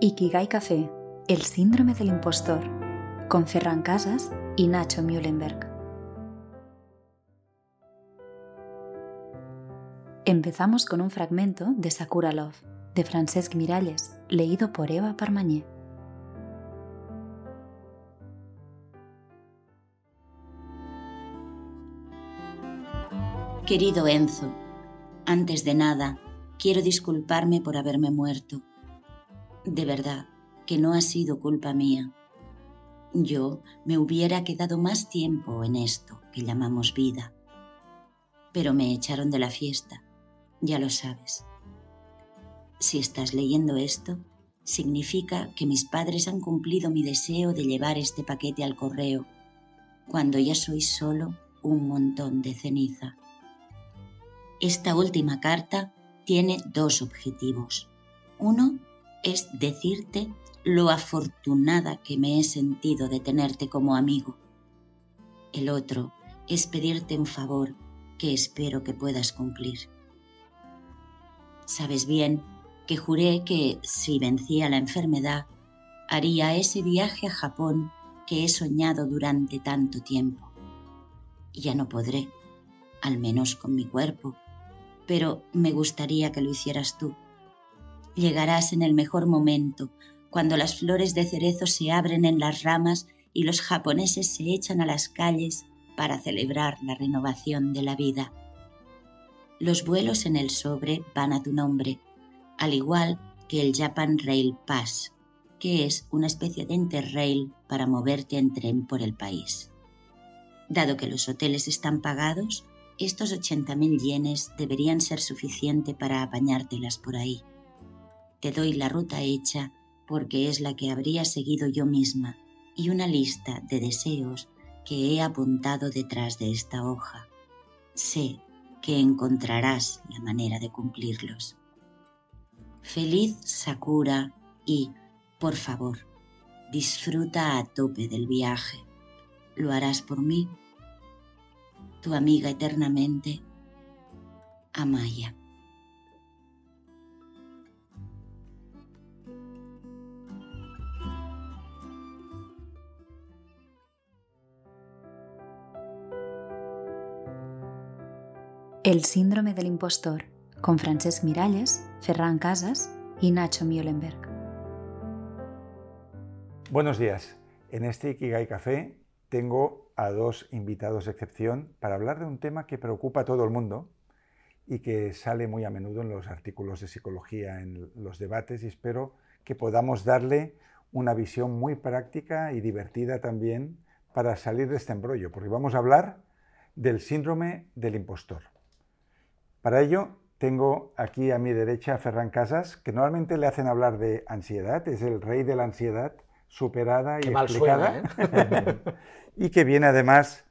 Ikigai Café, el síndrome del impostor, con Ferran Casas y Nacho Mühlenberg. Empezamos con un fragmento de Sakura Love, de Francesc Miralles, leído por Eva Parmañé. Querido Enzo, antes de nada, quiero disculparme por haberme muerto. De verdad, que no ha sido culpa mía. Yo me hubiera quedado más tiempo en esto que llamamos vida. Pero me echaron de la fiesta, ya lo sabes. Si estás leyendo esto, significa que mis padres han cumplido mi deseo de llevar este paquete al correo, cuando ya soy solo un montón de ceniza. Esta última carta tiene dos objetivos. Uno es decirte lo afortunada que me he sentido de tenerte como amigo. El otro es pedirte un favor que espero que puedas cumplir. Sabes bien que juré que, si vencía la enfermedad, haría ese viaje a Japón que he soñado durante tanto tiempo. Ya no podré, al menos con mi cuerpo, pero me gustaría que lo hicieras tú. Llegarás en el mejor momento, cuando las flores de cerezo se abren en las ramas y los japoneses se echan a las calles para celebrar la renovación de la vida. Los vuelos en el sobre van a tu nombre, al igual que el Japan Rail Pass, que es una especie de interrail para moverte en tren por el país. Dado que los hoteles están pagados, estos 80.000 yenes deberían ser suficiente para apañártelas por ahí. Te doy la ruta hecha porque es la que habría seguido yo misma y una lista de deseos que he apuntado detrás de esta hoja. Sé que encontrarás la manera de cumplirlos. Feliz Sakura y, por favor, disfruta a tope del viaje. ¿Lo harás por mí? tu amiga eternamente, Amaya. El síndrome del impostor, con Francesc Miralles, Ferran Casas y Nacho Mühlenberg. Buenos días. En este Ikigai Café tengo a dos invitados de excepción para hablar de un tema que preocupa a todo el mundo y que sale muy a menudo en los artículos de psicología, en los debates, y espero que podamos darle una visión muy práctica y divertida también para salir de este embrollo, porque vamos a hablar del síndrome del impostor. Para ello, tengo aquí a mi derecha a Ferran Casas, que normalmente le hacen hablar de ansiedad, es el rey de la ansiedad, superada y explicada. ¿eh? y que viene además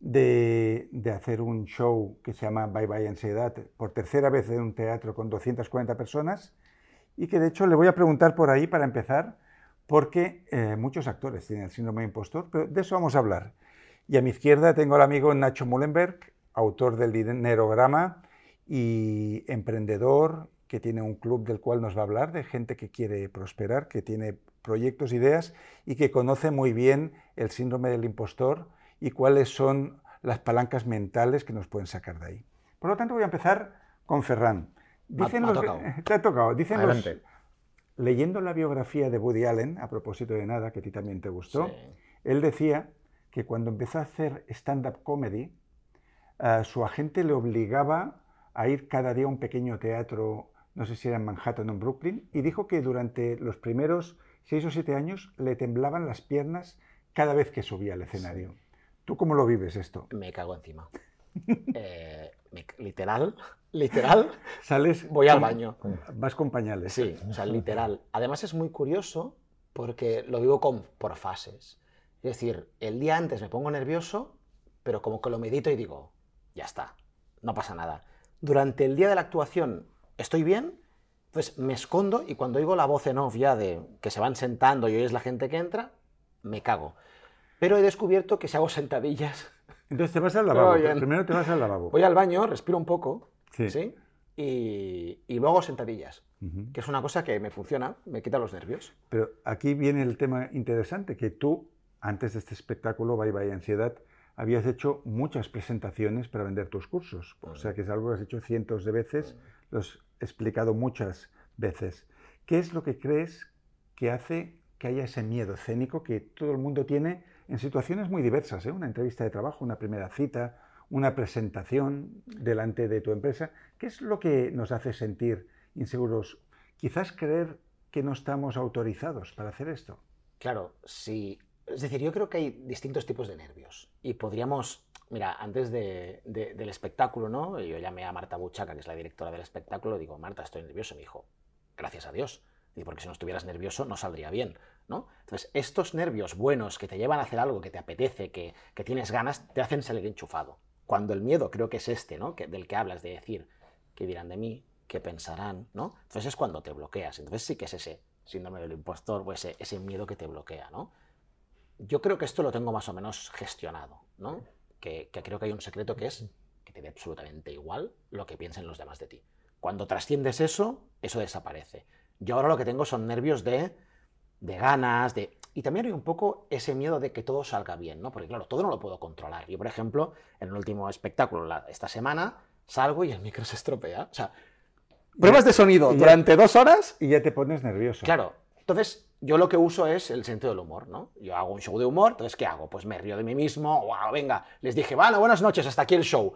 de, hacer un show que se llama Bye Bye Ansiedad por tercera vez en un teatro con 240 personas y que de hecho le voy a preguntar por ahí para empezar porque eh, muchos actores tienen el síndrome de impostor, pero de eso vamos a hablar. Y a mi izquierda tengo al amigo Nacho Mullenberg, autor del Dinerograma y emprendedor, que tiene un club del cual nos va a hablar, de gente que quiere prosperar, que tiene proyectos, ideas y que conoce muy bien el síndrome del impostor y cuáles son las palancas mentales que nos pueden sacar de ahí. Por lo tanto, voy a empezar con Ferran. Dicen los, Te ha tocado. Dicen los, leyendo la biografía de Woody Allen, a propósito de nada, que a ti también te gustó, él decía que cuando empezó a hacer stand-up comedy, eh, su agente le obligaba a ir cada día a un pequeño teatro no sé si era en Manhattan o en Brooklyn, y dijo que durante los primeros seis o siete años le temblaban las piernas cada vez que subía al escenario. ¿Tú cómo lo vives esto? Me cago encima. Eh, literal, literal. Sales. Voy al baño. Vas con pañales. Sí, o sea, literal. Además es muy curioso porque lo vivo con, por fases. Es decir, el día antes me pongo nervioso, pero como que lo medito y digo, ya está, no pasa nada. Durante el día de la actuación estoy bien, pues me escondo y cuando oigo la voz en off ya de que se van sentando y oyes la gente que entra, me cago. Pero he descubierto que si hago sentadillas... Entonces te vas al lavabo, primero te vas al lavabo. Voy al baño, respiro un poco, sí. y, y luego sentadillas, que es una cosa que me funciona, me quita los nervios. Pero aquí viene el tema interesante, que tú, antes de este espectáculo, Bye Bye Ansiedad, habías hecho muchas presentaciones para vender tus cursos. O sea que es algo que has hecho cientos de veces, lo has explicado muchas veces. ¿Qué es lo que crees que hace que haya ese miedo escénico que todo el mundo tiene en situaciones muy diversas? ¿eh? Una entrevista de trabajo, una primera cita, una presentación delante de tu empresa. ¿Qué es lo que nos hace sentir inseguros? Quizás creer que no estamos autorizados para hacer esto. Claro, sí. Es decir, yo creo que hay distintos tipos de nervios. Y podríamos, mira, antes del espectáculo, ¿no? Yo llamé a Marta Buchaca, que es la directora del espectáculo, digo, Marta, estoy nervioso. Me dijo, gracias a Dios. Y porque si no estuvieras nervioso no saldría bien, ¿no? Entonces, estos nervios buenos que te llevan a hacer algo que te apetece, que, que tienes ganas, te hacen salir enchufado. Cuando el miedo creo que es este, ¿no? Que, del que hablas, de decir, ¿qué dirán de mí? ¿Qué pensarán? ¿no? Entonces es cuando te bloqueas. Entonces sí que es ese síndrome del impostor o ese, ese miedo que te bloquea, ¿no? Yo creo que esto lo tengo más o menos gestionado, ¿no? Que, que creo que hay un secreto que es que te dé absolutamente igual lo que piensen los demás de ti. Cuando trasciendes eso, eso desaparece. Yo ahora lo que tengo son nervios de, de ganas, de y también hay un poco ese miedo de que todo salga bien, ¿no? Porque claro, todo no lo puedo controlar. Yo, por ejemplo, en el último espectáculo esta semana, salgo y el micro se estropea. O sea, pruebas de sonido durante dos horas. Y ya te pones nervioso. Claro. Entonces, yo lo que uso es el sentido del humor, ¿no? Yo hago un show de humor, entonces, ¿qué hago? Pues me río de mí mismo, wow, venga, les dije, bueno, buenas noches, hasta aquí el show.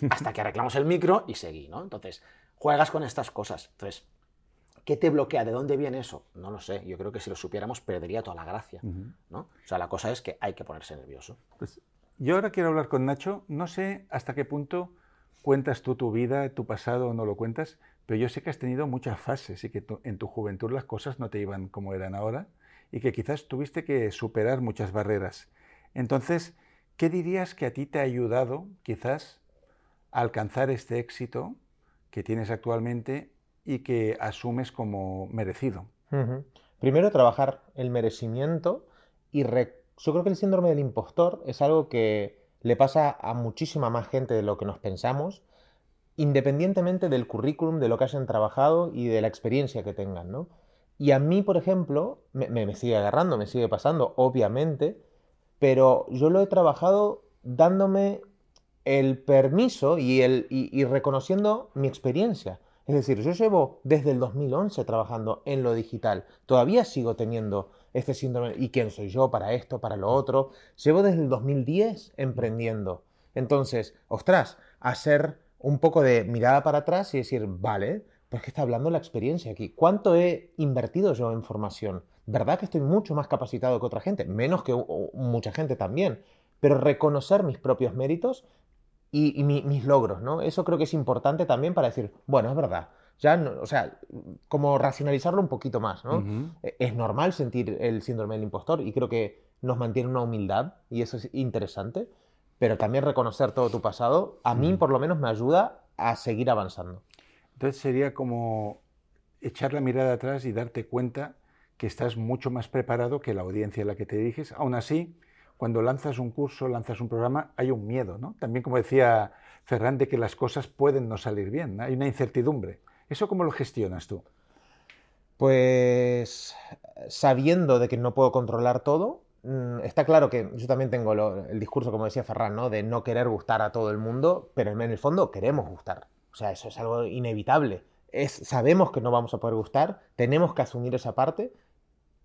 Hasta que arreglamos el micro y seguí, ¿no? Entonces, juegas con estas cosas. Entonces, ¿Qué te bloquea? ¿De dónde viene eso? No lo sé. Yo creo que si lo supiéramos perdería toda la gracia. ¿no? O sea, la cosa es que hay que ponerse nervioso. Pues yo ahora quiero hablar con Nacho. No sé hasta qué punto cuentas tú tu vida, tu pasado o no lo cuentas, pero yo sé que has tenido muchas fases y que en tu juventud las cosas no te iban como eran ahora y que quizás tuviste que superar muchas barreras. Entonces, ¿qué dirías que a ti te ha ayudado quizás a alcanzar este éxito que tienes actualmente y que asumes como merecido. Primero, trabajar el merecimiento y yo creo que el síndrome del impostor es algo que le pasa a muchísima más gente de lo que nos pensamos, independientemente del currículum, de lo que hayan trabajado y de la experiencia que tengan, ¿no? Y a mí, por ejemplo, me, sigue agarrando, me sigue pasando, obviamente, pero yo lo he trabajado dándome el permiso y, el, y reconociendo mi experiencia. Es decir, yo llevo desde el 2011 trabajando en lo digital. Todavía sigo teniendo este síndrome. ¿Y quién soy yo para esto, para lo otro? Llevo desde el 2010 emprendiendo. Entonces, ostras, hacer un poco de mirada para atrás y decir, vale, pues que está hablando la experiencia aquí. ¿Cuánto he invertido yo en formación? ¿Verdad que estoy mucho más capacitado que otra gente? Menos que mucha gente también. Pero reconocer mis propios méritos y, mis logros, ¿no? Eso creo que es importante también para decir, bueno, es verdad. Ya, no, o sea, como racionalizarlo un poquito más, ¿no? E, es normal sentir el síndrome del impostor y creo que nos mantiene una humildad y eso es interesante, pero también reconocer todo tu pasado, a mí por lo menos me ayuda a seguir avanzando. Entonces sería como echar la mirada atrás y darte cuenta que estás mucho más preparado que la audiencia a la que te diriges. Aún así, cuando lanzas un curso, lanzas un programa, hay un miedo, ¿no? También como decía Ferran, de que las cosas pueden no salir bien, hay una incertidumbre. ¿Eso cómo lo gestionas tú? Pues sabiendo de que no puedo controlar todo, está claro que yo también tengo el discurso, como decía Ferran, ¿no? de no querer gustar a todo el mundo, pero en el fondo queremos gustar. O sea, eso es algo inevitable. Es, sabemos que no vamos a poder gustar, tenemos que asumir esa parte,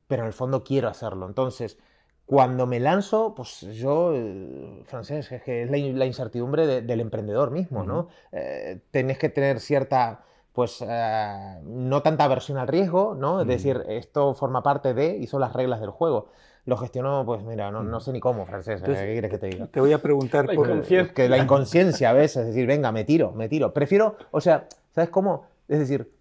pero en el fondo quiero hacerlo. Entonces, cuando me lanzo, pues yo, eh, francés, es que es la, incertidumbre del emprendedor mismo, ¿no? Eh, tenés que tener cierta, pues, eh, no tanta aversión al riesgo, ¿no? Es decir, esto forma parte de, y son las reglas del juego. Lo gestiono, pues mira, no, sé ni cómo, francés, ¿qué quieres que te diga? Te voy a preguntar la por... Que la inconsciencia a veces, es decir, venga, me tiro, me tiro. Prefiero, o sea, ¿sabes cómo? Es decir,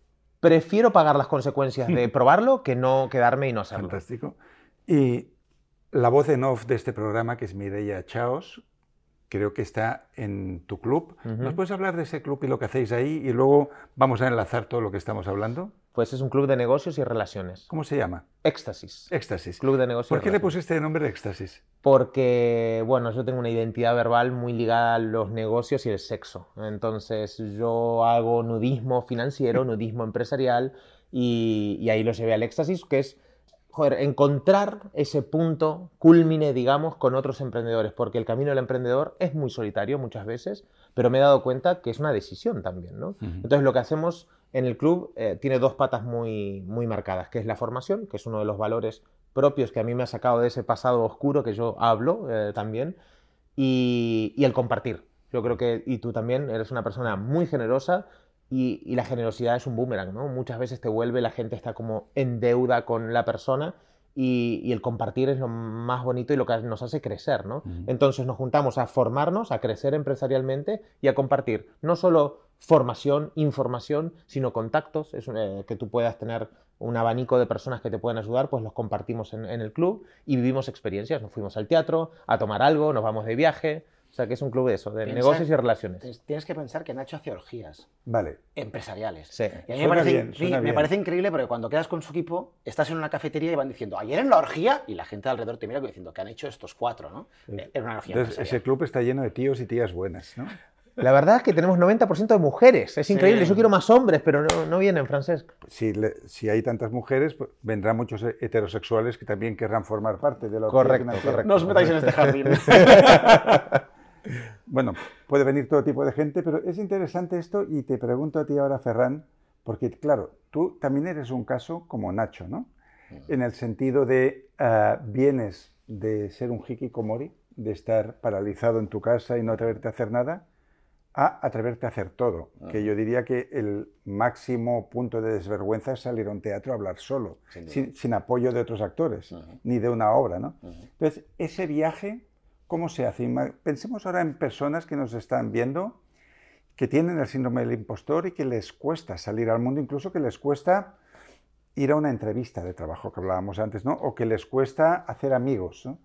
prefiero pagar las consecuencias de probarlo que no quedarme y no hacerlo. Fantástico. Y la voz en off de este programa, que es Mireia Chaos, creo que está en tu club. ¿Nos puedes hablar de ese club y lo que hacéis ahí? Y luego vamos a enlazar todo lo que estamos hablando. Pues es un club de negocios y relaciones. ¿Cómo se llama? Éxtasis. Éxtasis. Club de negocios. ¿Por y qué le relaciones. pusiste el nombre de Éxtasis? Porque, bueno, yo tengo una identidad verbal muy ligada a los negocios y el sexo. Entonces, yo hago nudismo financiero, nudismo empresarial, y, y ahí lo llevé al éxtasis, que es, joder, encontrar ese punto culmine, digamos, con otros emprendedores, porque el camino del emprendedor es muy solitario muchas veces, pero me he dado cuenta que es una decisión también, ¿no? Entonces, lo que hacemos en el club eh, tiene dos patas muy, muy marcadas, que es la formación, que es uno de los valores propios que a mí me ha sacado de ese pasado oscuro que yo hablo eh, también, y, y el compartir. Yo creo que, y tú también, eres una persona muy generosa y, y la generosidad es un boomerang, ¿no? Muchas veces te vuelve, la gente está como en deuda con la persona y, y el compartir es lo más bonito y lo que nos hace crecer, ¿no? Entonces nos juntamos a formarnos, a crecer empresarialmente y a compartir no solo formación, información, sino contactos, es, eh, que tú puedas tener un abanico de personas que te pueden ayudar, pues los compartimos en, en el club y vivimos experiencias. Nos fuimos al teatro, a tomar algo, nos vamos de viaje. O sea que es un club de eso, de Piensa- negocios y relaciones. Tienes- que pensar que Nacho hace orgías Vale. empresariales. Sí. Y a mí me parece, bien, sí, suena me parece increíble porque cuando quedas con su equipo, estás en una cafetería y van diciendo, ayer en la orgía, y la gente alrededor te mira diciendo, ¿qué han hecho estos cuatro? ¿no? Era una orgía Entonces, ese empresarial. club está lleno de tíos y tías buenas, ¿no? La verdad es que tenemos 90% de mujeres. Es increíble. Yo quiero más hombres, pero no, no vienen, Francesc. Si, le- si hay tantas mujeres, pues, vendrán muchos heterosexuales que también querrán formar parte de la Correcto, correcto. No os metáis en este jardín. Bueno, puede venir todo tipo de gente, pero es interesante esto y te pregunto a ti ahora, Ferran, porque claro, tú también eres un caso como Nacho, ¿no? En el sentido de ah, vienes de ser un hikikomori, de estar paralizado en tu casa y no atreverte a hacer nada, a atreverte a hacer todo. Que yo diría que el máximo punto de desvergüenza es salir a un teatro a hablar solo, Sin duda. sin, sin apoyo de otros actores, ni de una obra, ¿no? Entonces, ese viaje, ¿cómo se hace? Pensemos ahora en personas que nos están viendo, que tienen el síndrome del impostor y que les cuesta salir al mundo, incluso que les cuesta ir a una entrevista de trabajo que hablábamos antes, ¿no? O que les cuesta hacer amigos, ¿no?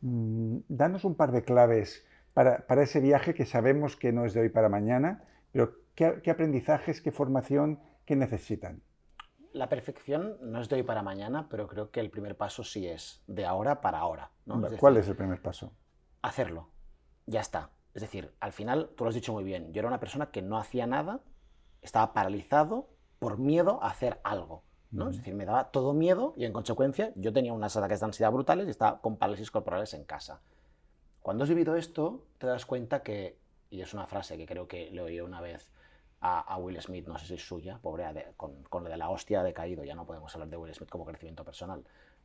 Mm, Danos un par de claves para, para ese viaje que sabemos que no es de hoy para mañana, pero ¿qué, qué aprendizajes, qué formación, qué necesitan? La perfección no es de hoy para mañana, pero creo que el primer paso sí es de ahora para ahora. ¿no? Es ¿Cuál decir, es el primer paso? hacerlo. Ya está. Es decir, al final, tú lo has dicho muy bien, yo era una persona que no hacía nada, estaba paralizado por miedo a hacer algo. ¿no? Es decir, me daba todo miedo y en consecuencia yo tenía unos ataques de ansiedad brutales y estaba con parálisis corporales en casa. Cuando has vivido esto, te das cuenta que, y es una frase que creo que le oí una vez a, a Will Smith, no sé si es suya, pobre, con, con lo de la hostia ha decaído, ya no podemos hablar de Will Smith como crecimiento personal,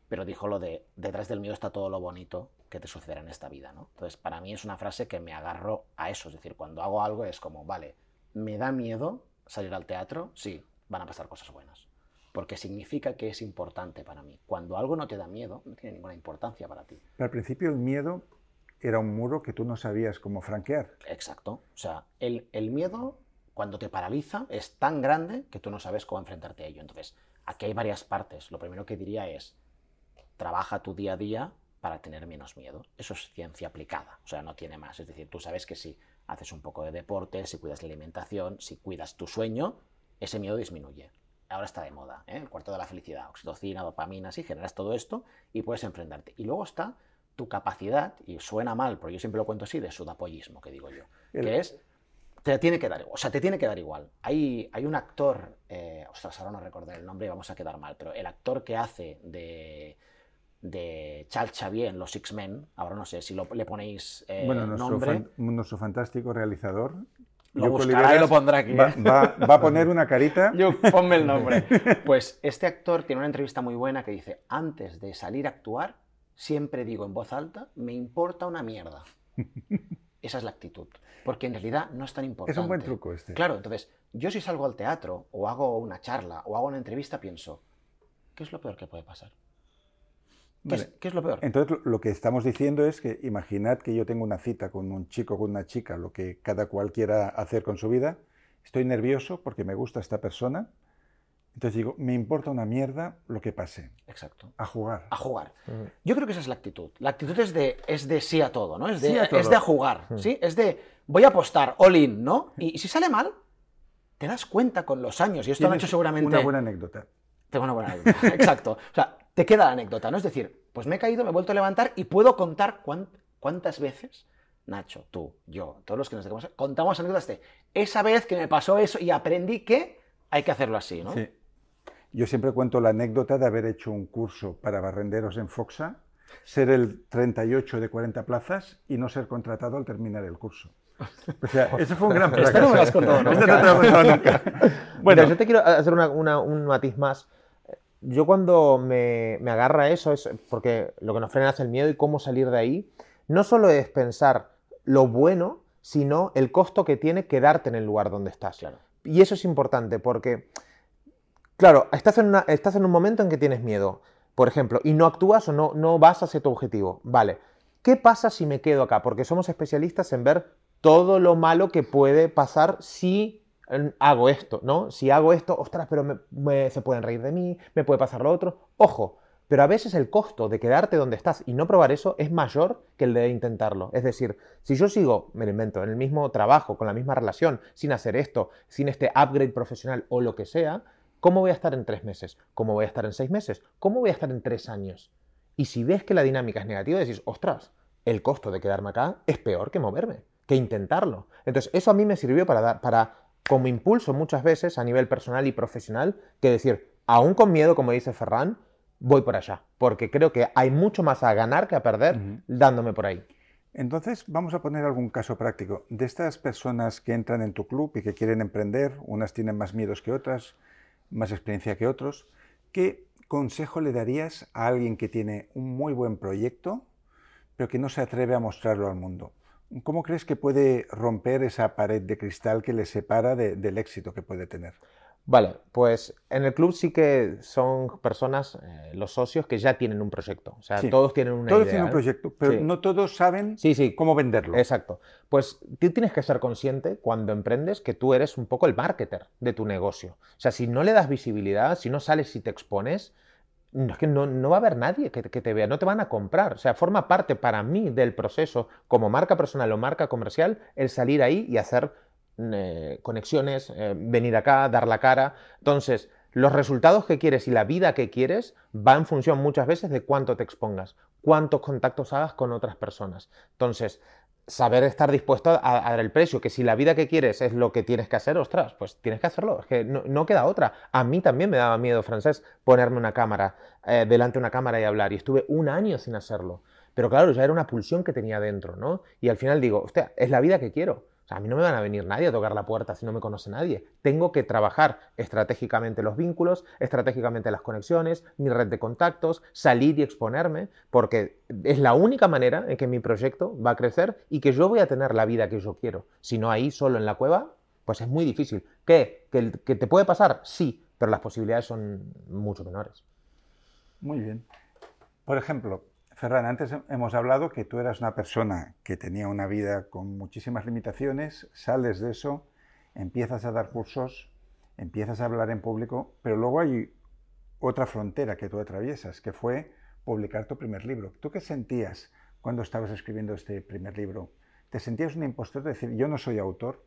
pero dijo lo de, detrás del miedo está todo lo bonito que te sucederá en esta vida, ¿no? Entonces, para mí es una frase que me agarró a eso, es decir, cuando hago algo es como, vale, me da miedo salir al teatro, sí, van a pasar cosas buenas, porque significa que es importante para mí. Cuando algo no te da miedo, no tiene ninguna importancia para ti. Pero al principio el miedo era un muro que tú no sabías cómo franquear. Exacto. O sea, el, el miedo, cuando te paraliza, es tan grande que tú no sabes cómo enfrentarte a ello. Entonces, aquí hay varias partes. Lo primero que diría es, trabaja tu día a día para tener menos miedo. Eso es ciencia aplicada, o sea, no tiene más. Es decir, tú sabes que si haces un poco de deporte, si cuidas la alimentación, si cuidas tu sueño, ese miedo disminuye. Ahora está de moda, ¿eh? el cuarto de la felicidad, oxitocina, dopamina, sí, generas todo esto y puedes enfrentarte. Y luego está tu capacidad, y suena mal, pero yo siempre lo cuento así, de sudapollismo, que digo yo, que es, te tiene que dar igual, o sea, te tiene que dar igual. Hay, hay un actor, eh, ostras, ahora no recordaré el nombre y vamos a quedar mal, pero el actor que hace de, de Charles Xavier en los X-Men, ahora no sé si lo- le ponéis eh, bueno, nuestro, nombre, fan- nuestro fantástico realizador. Lo Yoko buscará y lo pondrá aquí, Va, ¿eh? va- va a poner una carita. Yo, ponme el nombre. Pues este actor tiene una entrevista muy buena que dice, antes de salir a actuar, siempre digo en voz alta, me importa una mierda. Esa es la actitud. Porque en realidad no es tan importante. Es un buen truco este. Claro, entonces, yo si salgo al teatro, o hago una charla, o hago una entrevista, pienso, ¿qué es lo peor que puede pasar? ¿Qué, es, qué es lo peor? Entonces, lo- lo que estamos diciendo es que imaginad que yo tengo una cita con un chico o con una chica, lo que cada cual quiera hacer con su vida. Estoy nervioso porque me gusta esta persona. Entonces digo, me importa una mierda lo que pase. Exacto. A jugar. A jugar. Yo creo que esa es la actitud. La actitud es de, es de sí a todo, ¿no? Es de, Sí a todo. Es de a jugar, ¿sí? Es de voy a apostar, all in, ¿no? Y, y si sale mal, te das cuenta con los años, y esto Tienes Nacho seguramente... Una buena anécdota. Tengo una buena anécdota, exacto. O sea, te queda la anécdota, ¿no? Es decir, pues me he caído, me he vuelto a levantar y puedo contar cuán- cuántas veces, Nacho, tú, yo, todos los que nos dedicamos, contamos anécdotas de esa vez que me pasó eso y aprendí que hay que hacerlo así, ¿no? Sí. Yo siempre cuento la anécdota de haber hecho un curso para barrenderos en Foxa, ser el 38 de 40 plazas y no ser contratado al terminar el curso. O sea, ese fue un gran fracaso. Esta no me la has contado nunca. no te la he contado nunca. Bueno, Bueno, yo te quiero hacer una- una- un matiz más. Yo cuando me, me agarra eso es porque lo que nos frena es el miedo y cómo salir de ahí. No solo es pensar lo bueno, sino el costo que tiene quedarte en el lugar donde estás. Claro. Y eso es importante porque, claro, estás en, un momento en que tienes miedo, por ejemplo, y no actúas o no, no vas hacia tu objetivo. Vale, ¿qué pasa si me quedo acá? Porque somos especialistas en ver todo lo malo que puede pasar si eh, hago esto, ¿no? Si hago esto, ostras, pero me- se pueden reír de mí, me puede pasar lo otro. Ojo, pero a veces el costo de quedarte donde estás y no probar eso es mayor que el de intentarlo. Es decir, si yo sigo, me lo invento, en el mismo trabajo, con la misma relación, sin hacer esto, sin este upgrade profesional o lo que sea, ¿cómo voy a estar en tres meses? ¿Cómo voy a estar en seis meses? ¿Cómo voy a estar en tres años? Y si ves que la dinámica es negativa, decís, ostras, el costo de quedarme acá es peor que moverme, que intentarlo. Entonces, eso a mí me sirvió para dar, para, como impulso muchas veces a nivel personal y profesional, que decir, aún con miedo, como dice Ferran, voy por allá, porque creo que hay mucho más a ganar que a perder dándome por ahí. entonces vamos a poner algún caso práctico. De estas personas que entran en tu club y que quieren emprender, unas tienen más miedos que otras, más experiencia que otros, ¿qué consejo le darías a alguien que tiene un muy buen proyecto, pero que no se atreve a mostrarlo al mundo? ¿Cómo crees que puede romper esa pared de cristal que le separa de- del éxito que puede tener? Vale, pues en el club sí que son personas, eh, los socios, que ya tienen un proyecto. O sea, Sí. todos tienen una Todos idea. tienen un proyecto, pero Sí. no todos saben Sí, sí. cómo venderlo. Exacto. Pues tú tienes que ser consciente cuando emprendes que tú eres un poco el marketer de tu negocio. O sea, si no le das visibilidad, si no sales y te expones, no, es que no, no va a haber nadie que, que te vea, no te van a comprar. O sea, forma parte para mí del proceso como marca personal o marca comercial el salir ahí y hacer eh, conexiones, eh, venir acá, dar la cara. Entonces, los resultados que quieres y la vida que quieres va en función muchas veces de cuánto te expongas, cuántos contactos hagas con otras personas. Entonces, saber estar dispuesto a, a dar el precio, que si la vida que quieres es lo que tienes que hacer, ostras, pues tienes que hacerlo, es que no, no queda otra. A mí también me daba miedo, francés, ponerme una cámara, eh, delante de una cámara y hablar, y estuve un año sin hacerlo. Pero claro, ya era una pulsión que tenía dentro, ¿no? Y al final digo, hostia, es la vida que quiero. A mí no me van a venir nadie a tocar la puerta si no me conoce nadie. Tengo que trabajar estratégicamente los vínculos, estratégicamente las conexiones, mi red de contactos, salir y exponerme, porque es la única manera en que mi proyecto va a crecer y que yo voy a tener la vida que yo quiero. Si no ahí solo en la cueva, pues es muy difícil. ¿Qué? ¿Que, que te puede pasar? Sí, pero las posibilidades son mucho menores. Muy bien. Por ejemplo, Ferran, antes hemos hablado que tú eras una persona que tenía una vida con muchísimas limitaciones, sales de eso, empiezas a dar cursos, empiezas a hablar en público, pero luego hay otra frontera que tú atraviesas, que fue publicar tu primer libro. ¿Tú qué sentías cuando estabas escribiendo este primer libro? ¿Te sentías un impostor de decir, yo no soy autor?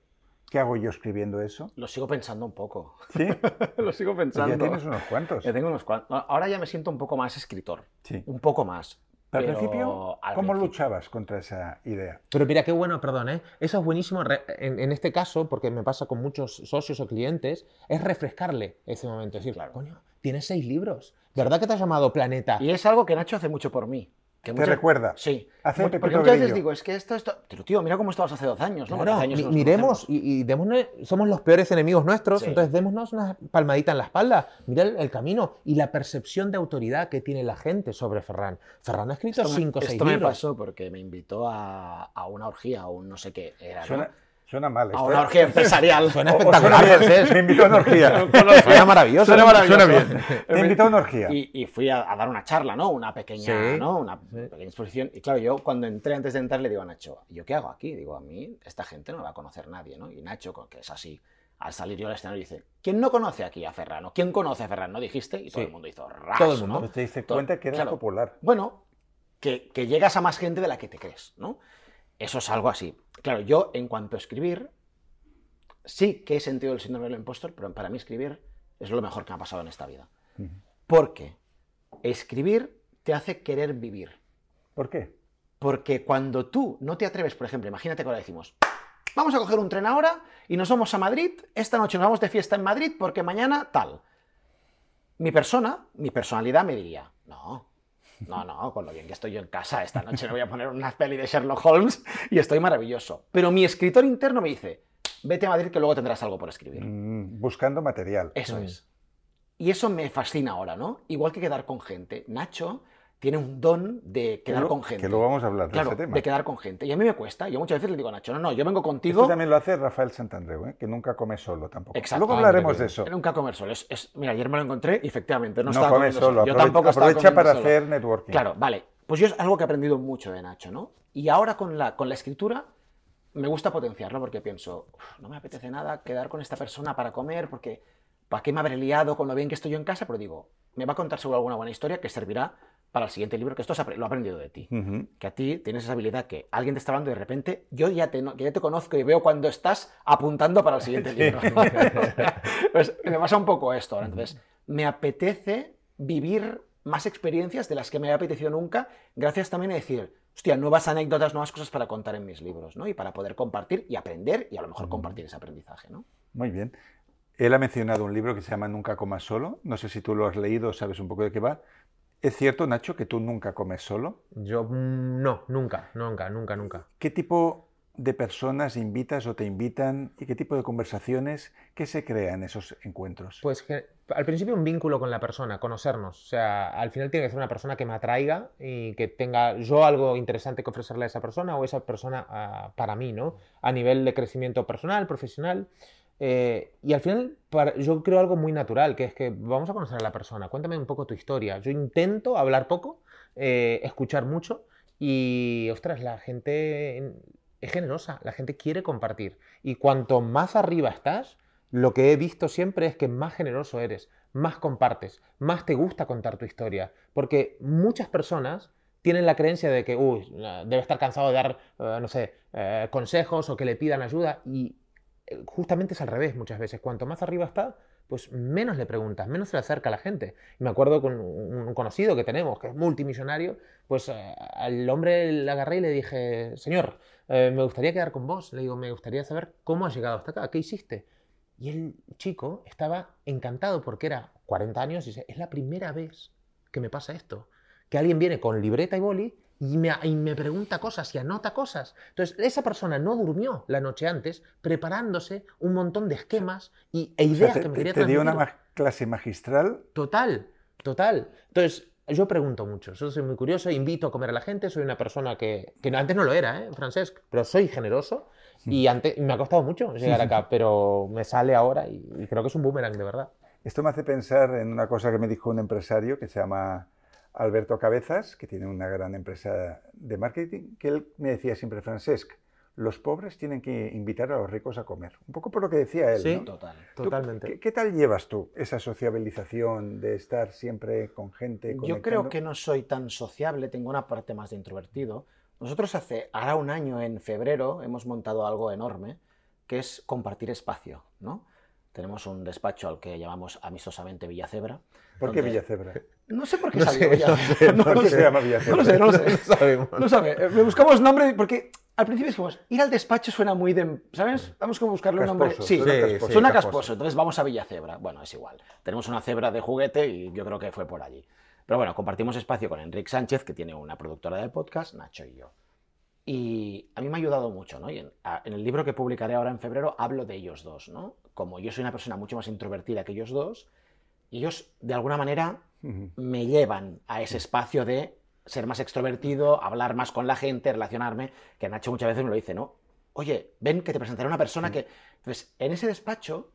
¿Qué hago yo escribiendo eso? Lo sigo pensando un poco. ¿Sí? Lo sigo pensando. Ya tienes unos cuantos. Ya tengo unos cuantos. Ahora ya me siento un poco más escritor. Sí. Un poco más. Pero al principio, al ¿cómo principio- luchabas contra esa idea? Pero mira, qué bueno, perdón, ¿eh? Eso es buenísimo en, en este caso, porque me pasa con muchos socios o clientes, es refrescarle ese momento. Es decir, Claro. coño, tienes seis libros. ¿Verdad que te has llamado Planeta? Y es algo que Nacho hace mucho por mí. Que ¿Te muchas- recuerda? Sí. Hace Pepito Porque muchas veces digo, es que esto, esto... Pero tío, mira cómo estabas hace 12 años, ¿no? Porque Claro, años miremos y, y démonos- somos los peores enemigos nuestros, Sí. entonces démonos una palmadita en la espalda. Mira el, el camino y la percepción de autoridad que tiene la gente sobre Ferran. Ferran ha escrito Esto, cinco o seis esto me pasó porque me invitó a, a una orgía o un no sé qué era, ¿no? Suena, mal. A una ¿eh? orgía empresarial. Suena O- o espectacular, suena bien. francés. Me invitó a una orgía. Suena maravilloso. Suena maravilloso. Suena bien. Te invitó a una orgía. Y, y fui a, a dar una charla, ¿no? Una pequeña, Sí. ¿no? Una pequeña exposición. Y claro, yo cuando entré, antes de entrar, le digo a Nacho, ¿yo qué hago aquí? Digo, a mí esta gente no me va a conocer nadie, ¿no? Y Nacho, que es así, al salir yo al escenario, dice, ¿quién no conoce aquí a Ferrano? ¿Quién conoce a Ferrano? Dijiste, y todo Sí. el mundo hizo ras, Todo el mundo. ¿no? Te diste Todo- cuenta que eras claro. popular. Bueno, que, que llegas a más gente de la que te crees, ¿no? Eso es algo así. Claro, yo en cuanto a escribir, sí que he sentido el síndrome del impostor, pero para mí escribir es lo mejor que me ha pasado en esta vida. Porque escribir te hace querer vivir. ¿Por qué? Porque cuando tú no te atreves, por ejemplo, imagínate que ahora decimos, vamos a coger un tren ahora y nos vamos a Madrid, esta noche nos vamos de fiesta en Madrid porque mañana tal. Mi persona, mi personalidad me diría, no, no, no, con lo bien que estoy yo en casa, esta noche me voy a poner una peli de Sherlock Holmes y estoy maravilloso. Pero mi escritor interno me dice, vete a Madrid que luego tendrás algo por escribir. Mm, buscando material. Eso es. Y eso me fascina ahora, ¿no? Igual que quedar con gente. Nacho tiene un don de quedar lo- con gente. que luego vamos a hablar de claro, ese tema. de quedar con gente. Y a mí me cuesta. Yo muchas veces le digo a Nacho, no, no, yo vengo contigo. Esto también lo hace Rafael Santandreu, ¿eh? que nunca come solo tampoco. Exacto. Luego hablaremos de eso. Nunca comer solo. Es, es- mira, ayer me lo encontré y efectivamente no, No, come comiendo solo. Yo aprove- tampoco aprovecha para solo. hacer networking. Claro, vale. Pues yo es algo que he aprendido mucho de Nacho, ¿no? Y ahora con la, con la escritura me gusta potenciarlo porque pienso, "Uf, no me apetece nada quedar con esta persona para comer porque ¿para qué me habré liado con lo bien que estoy yo en casa? Pero digo, me va a contar seguro alguna buena historia que servirá para el siguiente libro, que esto lo he aprendido de ti. Que a ti tienes esa habilidad que alguien te está hablando y de repente yo ya te, no- que ya te conozco y veo cuando estás apuntando para el siguiente libro. pues me pasa un poco esto ahora. Entonces, me apetece vivir más experiencias de las que me había apetecido nunca, gracias también a decir, hostia, nuevas anécdotas, nuevas cosas para contar en mis libros, ¿no? Y para poder compartir y aprender y a lo mejor compartir ese aprendizaje, ¿no? Muy bien. Él ha mencionado un libro que se llama Nunca comas solo. No sé si tú lo has leído o sabes un poco de qué va. ¿Es cierto, Nacho, que tú nunca comes solo? Yo mm, no, nunca, nunca, nunca, nunca. ¿Qué tipo de personas invitas o te invitan y qué tipo de conversaciones que se crean en esos encuentros? Pues que al principio un vínculo con la persona, conocernos. O sea, al final tiene que ser una persona que me atraiga y que tenga yo algo interesante que ofrecerle a esa persona o esa persona ah, para mí, ¿no? A nivel de crecimiento personal, profesional. Eh, y al final yo creo algo muy natural, que es que vamos a conocer a la persona. Cuéntame un poco tu historia. Yo intento hablar poco, eh, escuchar mucho y, ostras, la gente es generosa, la gente quiere compartir. Y cuanto más arriba estás, lo que he visto siempre es que más generoso eres, más compartes, más te gusta contar tu historia. Porque muchas personas tienen la creencia de que, uy, debe estar cansado de dar, eh, no sé, consejos o que le pidan ayuda. Justamente es al revés muchas veces. Cuanto más arriba está, pues menos le preguntas, menos se le acerca a la gente. Me acuerdo con un un conocido que tenemos, que es multimillonario, pues eh, al hombre le agarré y le dije, señor, eh, me gustaría quedar con vos. Le digo, me gustaría saber cómo has llegado hasta acá, qué hiciste. Y el chico estaba encantado porque era 40 años y dice, es la primera vez que me pasa esto. Que alguien viene con libreta y boli y me, y me pregunta cosas y anota cosas. Entonces, esa persona no durmió la noche antes preparándose un montón de esquemas y, e O sea, ideas te, que me quería te dio una transmitir. ma- clase magistral. Total, total. Entonces, yo pregunto mucho, yo soy muy curioso, invito a comer a la gente, soy una persona que, que antes no lo era, ¿eh, Francesc? Pero soy generoso y antes me ha costado mucho llegar acá, pero me sale ahora y, y creo que es un boomerang, de verdad. Esto me hace pensar en una cosa que me dijo un empresario que se llama Alberto Cabezas, que tiene una gran empresa de marketing, que él me decía siempre, Francesc, los pobres tienen que invitar a los ricos a comer. Un poco por lo que decía él. Sí. ¿no? Total. ¿Tú Totalmente. ¿qué, qué tal llevas tú esa sociabilización de estar siempre con gente? Yo creo que no soy tan sociable, tengo una parte más de introvertido. Nosotros hace, ahora un año, en febrero, hemos montado algo enorme, que es compartir espacio, ¿no? Tenemos un despacho al que llamamos amistosamente Villacebra. ¿Por qué donde- Villacebra? No sé por qué No salió sé, no sé, no ¿Por lo qué sé. se llama? No lo sé, no lo sé. No sabemos. No sabe. eh, Me buscamos nombre porque al principio dijimos, ir al despacho suena muy de... ¿Sabes? Vamos a buscarle un nombre... Sí, suena Sí, casposo. Suena casposo. casposo, entonces vamos a Villacebra. Bueno, es igual. Tenemos una cebra de juguete y yo creo que fue por allí. Pero bueno, compartimos espacio con Enrique Sánchez, que tiene una productora de podcast, Nacho y yo. Y a mí me ha ayudado mucho, ¿no? Y en, a- en el libro que publicaré ahora en febrero hablo de ellos dos, ¿no? Como yo soy una persona mucho más introvertida que ellos dos, ellos de alguna manera Me llevan a ese espacio de ser más extrovertido, hablar más con la gente, relacionarme, que Nacho muchas veces me lo dice, ¿no? Oye, ven que te presentaré a una persona que... Entonces, en ese despacho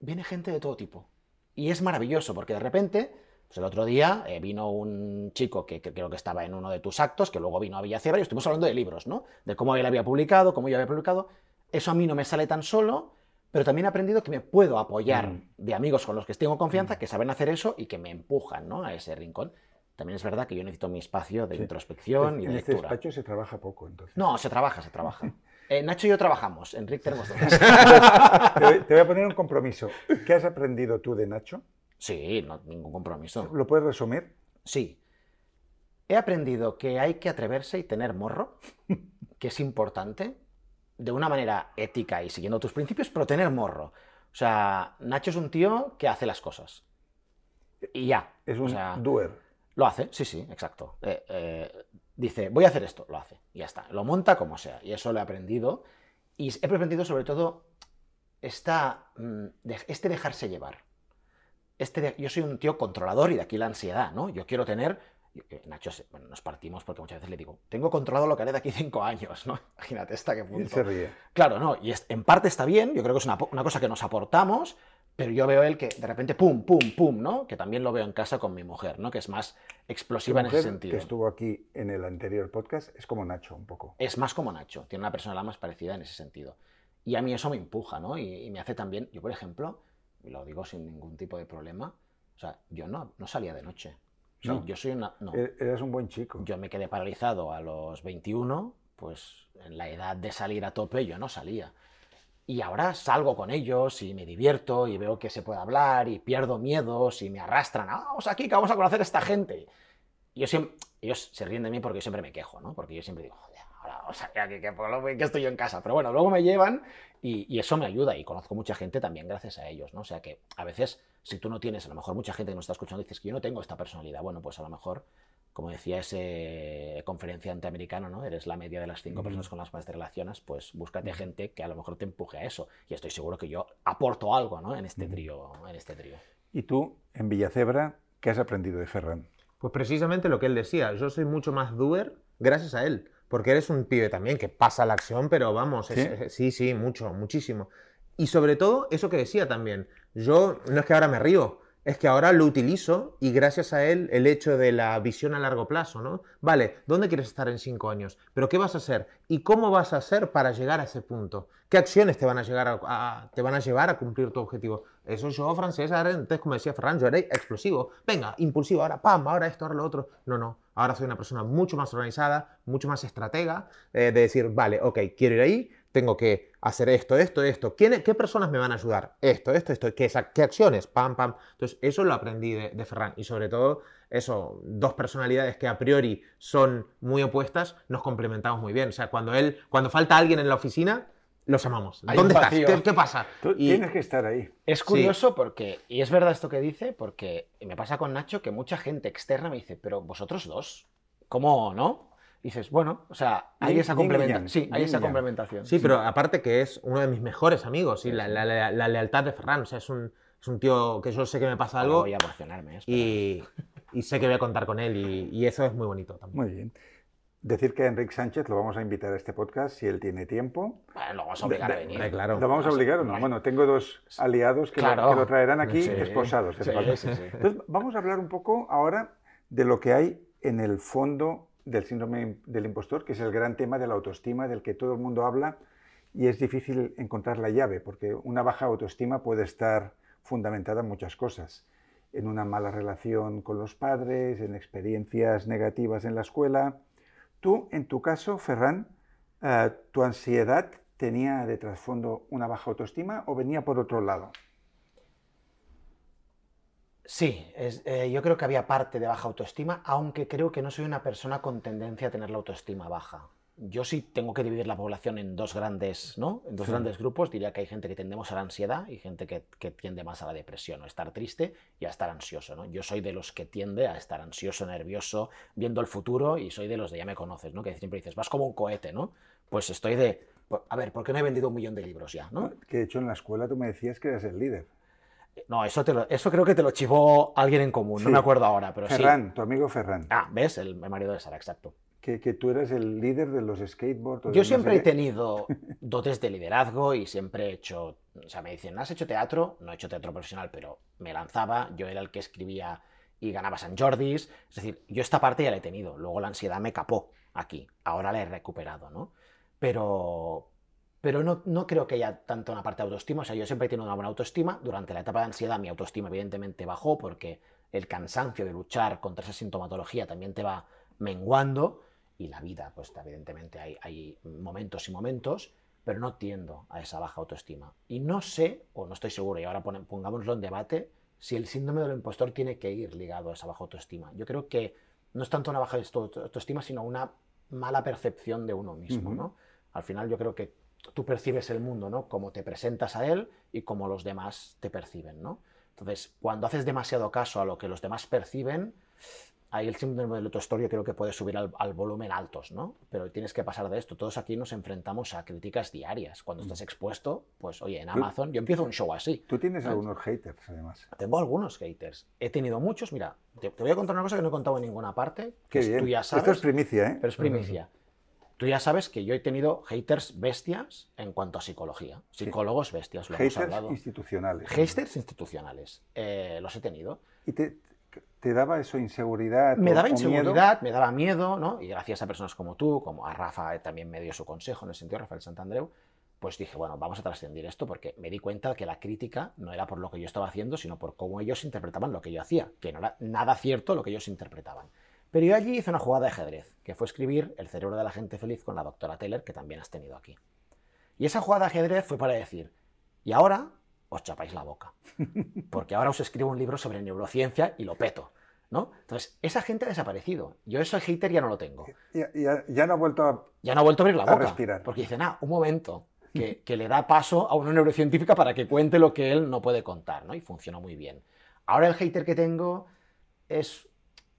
viene gente de todo tipo. Y es maravilloso, porque de repente, pues el otro día eh, vino un chico que, que creo que estaba en uno de tus actos, que luego vino a Villacebra y estuvimos hablando de libros, ¿no? De cómo él había publicado, cómo yo había publicado. Eso a mí no me sale tan solo, pero también he aprendido que me puedo apoyar Mm. de amigos con los que tengo confianza, que saben hacer eso y que me empujan, ¿no? A ese rincón. También es verdad que yo necesito mi espacio de Sí. introspección y en de este lectura. despacho se trabaja poco, entonces. No, se trabaja, se trabaja. Eh, Nacho y yo trabajamos, Enrique tenemos dos. te, voy, te voy a poner un compromiso. ¿Qué has aprendido tú de Nacho? Sí, no, ningún compromiso. ¿Lo puedes resumir? Sí. He aprendido que hay que atreverse y tener morro, que es importante, de una manera ética y siguiendo tus principios, pero tener morro. O sea, Nacho es un tío que hace las cosas. Y ya. Es o un sea, doer. Lo hace, sí, sí, exacto. Eh, eh, dice, voy a hacer esto, lo hace. Y ya está. Lo monta como sea. Y eso lo he aprendido. Y he aprendido sobre todo esta, mm, este dejarse llevar. Este de- yo soy un tío controlador y de aquí la ansiedad, ¿no? Yo quiero tener... Nacho, bueno, nos partimos porque muchas veces le digo, tengo controlado lo que haré de aquí cinco años, ¿no? Imagínate hasta qué Y él punto. se ríe. Claro, no, y es- en parte está bien, yo creo que es una, cosa que nos aportamos, pero yo veo él que de repente pum, pum, pum, ¿no? Que también lo veo en casa con mi mujer, ¿no? Que es más explosiva en ese sentido. que estuvo aquí en el anterior podcast, es como Nacho, un poco. Es más como Nacho, tiene una personalidad más parecida en ese sentido. Y a mí eso me empuja, ¿no? Y, y me hace también, yo por ejemplo, y lo digo sin ningún tipo de problema, o sea, yo no, no salía de noche. O sea, No. Yo soy una... No. E- Eras un buen chico. Yo me quedé paralizado a los 21, pues en la edad de salir a tope yo no salía. Y ahora salgo con ellos y me divierto y veo que se puede hablar y pierdo miedos y me arrastran. "Ah, vamos aquí, que vamos a conocer a esta gente. Y yo siempre, ellos se ríen de mí porque yo siempre me quejo, ¿no? Porque yo siempre digo, joder, ahora vamos allá, que, que, por lo que estoy yo en casa. Pero bueno, luego me llevan y, y eso me ayuda y conozco mucha gente también gracias a ellos, ¿no? O sea que a veces, si tú no tienes, a lo mejor mucha gente que nos está escuchando dices que yo no tengo esta personalidad, bueno, pues a lo mejor como decía ese conferenciante americano, ¿no? Eres la media de las cinco personas con las cuales te relacionas, pues búscate gente que a lo mejor te empuje a eso. Y estoy seguro que yo aporto algo, ¿no? En este Ujú. trío, en este trío. Y tú, en Villacebra, ¿qué has aprendido de Ferran? Pues precisamente lo que él decía, yo soy mucho más doer gracias a él, porque eres un pibe también que pasa la acción, pero vamos, es- ¿Sí? es- sí, sí, mucho, muchísimo. Y sobre todo, eso que decía también, yo no es que ahora me río, es que ahora lo utilizo y gracias a él el hecho de la visión a largo plazo, ¿no? Vale, ¿dónde quieres estar en cinco años? ¿Pero qué vas a hacer? ¿Y cómo vas a hacer para llegar a ese punto? ¿Qué acciones te van a, llegar a, te van a llevar a cumplir tu objetivo? Eso yo, francés, ahora, entonces, como decía Ferran, yo era explosivo. Venga, impulsivo, ahora pam, ahora esto, ahora lo otro. No, no. Ahora soy una persona mucho más organizada, mucho más estratega, eh, de decir, vale, ok, quiero ir ahí, tengo que hacer esto, esto, esto. ¿Quién- ¿Qué personas me van a ayudar? Esto, esto, esto. ¿Qué, qué acciones? Pam, pam. Entonces, eso lo aprendí de, de Ferran. Y sobre todo, eso, dos personalidades que a priori son muy opuestas, nos complementamos muy bien. O sea, cuando él, cuando falta alguien en la oficina, los amamos. Hay ¿Dónde estás? ¿Qué, qué pasa? Tú Y- tienes que estar ahí. Es curioso porque, y es verdad esto que dice, porque me pasa con Nacho que mucha gente externa me dice, pero vosotros dos, ¿cómo no? Dices, bueno, o sea, hay esa, y complementa- sí, hay esa y complementación. Sí, pero aparte que es uno de mis mejores amigos, sí, Sí, la, sí. la- la- la lealtad de Ferran, o sea, es un, es un tío que yo sé que me pasa Ahora algo voy a emocionarme. y, y sé que voy a contar con él y, y eso es muy bonito también. Muy bien. Decir que a Enrique Sánchez lo vamos a invitar a este podcast si él tiene tiempo. Bueno, lo vamos a obligar De- a de- venir. Hombre, claro. ¿Lo vamos a obligar o no? Bueno, tengo dos aliados que, lo- Claro. que lo traerán aquí Sí. esposados. Sí, sí, sí. Entonces, vamos a hablar un poco ahora de lo que hay en el fondo del síndrome del impostor, que es el gran tema de la autoestima del que todo el mundo habla y es difícil encontrar la llave, porque una baja autoestima puede estar fundamentada en muchas cosas, en una mala relación con los padres, en experiencias negativas en la escuela. Tú, en tu caso, Ferran, eh, ¿tu ansiedad tenía de trasfondo una baja autoestima o venía por otro lado? Sí, es- eh, yo creo que había parte de baja autoestima, aunque creo que no soy una persona con tendencia a tener la autoestima baja. Yo sí tengo que dividir la población en dos grandes, ¿no? En dos Sí. grandes grupos. Diría que hay gente que tendemos a la ansiedad y gente que, que tiende más a la depresión, o estar triste y a estar ansioso, ¿no? Yo soy de los que tiende a estar ansioso, nervioso, viendo el futuro y soy de los de ya me conoces, ¿no? Que siempre dices, vas como un cohete, ¿no? Pues estoy de, a ver, ¿por qué no he vendido un millón de libros ya, ¿no? Que de hecho en la escuela tú me decías que eras el líder. No, eso, te lo- eso creo que te lo chivó alguien en común, no me acuerdo ahora, pero sí. Ferran, tu amigo Ferran, Ah, ¿ves? El marido de Sara, exacto. que, que tú eres el líder de los skateboards. Yo siempre he tenido dotes de liderazgo y siempre he hecho, o sea, me dicen, ¿has hecho teatro? No he hecho teatro profesional, pero me lanzaba, yo era el que escribía y ganaba San Jordis, es decir, yo esta parte ya la he tenido, luego la ansiedad me capó aquí, ahora la he recuperado, ¿no? Pero, pero no, no creo que haya tanto una parte de autoestima, o sea, yo siempre he tenido una buena autoestima, durante la etapa de ansiedad mi autoestima evidentemente bajó porque el cansancio de luchar contra esa sintomatología también te va menguando y la vida, pues evidentemente hay, hay momentos y momentos, pero no tiendo a esa baja autoestima. Y no sé, o no estoy seguro, y ahora pongámoslo en debate, si el síndrome del impostor tiene que ir ligado a esa baja autoestima. Yo creo que no es tanto una baja auto- autoestima, sino una mala percepción de uno mismo, Ujú. ¿no? Al final yo creo que tú percibes el mundo, ¿no? Como te presentas a él y como los demás te perciben, ¿no? Entonces, cuando haces demasiado caso a lo que los demás perciben, ahí el síndrome del autoestor yo creo que puede subir al, al volumen altos, ¿no? Pero tienes que pasar de esto. Todos aquí nos enfrentamos a críticas diarias. Cuando estás expuesto, pues oye, en Amazon, yo empiezo un show así. Tú tienes ¿sabes? algunos haters, además. Tengo algunos haters. He tenido muchos. Mira, te, te voy a contar una cosa que no he contado en ninguna parte. Qué que es- bien. Tú ya Esto es primicia, ¿eh? pero es primicia. Tú ya sabes que yo he tenido haters bestias en cuanto a psicología. Psicólogos bestias, lo hemos Haters hablado. institucionales. Haters institucionales. Eh, los he tenido. ¿Y te, te daba eso inseguridad? Me o- daba o miedo? inseguridad, me daba miedo, ¿no? Y gracias a personas como tú, como a Rafa eh, también me dio su consejo en el sentido, Rafael Santandreu, pues dije, bueno, vamos a trascender esto porque me di cuenta que la crítica no era por lo que yo estaba haciendo, sino por cómo ellos interpretaban lo que yo hacía, que no era nada cierto lo que ellos interpretaban. Pero yo allí hice una jugada de ajedrez, que fue escribir El cerebro de la gente feliz con la doctora Taylor, que también has tenido aquí. Y esa jugada de ajedrez fue para decir, y ahora os chapáis la boca, porque ahora os escribo un libro sobre neurociencia y lo peto. ¿no? Entonces, esa gente ha desaparecido. Yo ese hater ya no lo tengo. Ya, ya- ya no ha vuelto a... Ya no ha vuelto a abrir la A boca. respirar. Porque dicen, ah, un momento, que, que le da paso a una neurocientífica para que cuente lo que él no puede contar, ¿no? Y funciona muy bien. Ahora el hater que tengo es,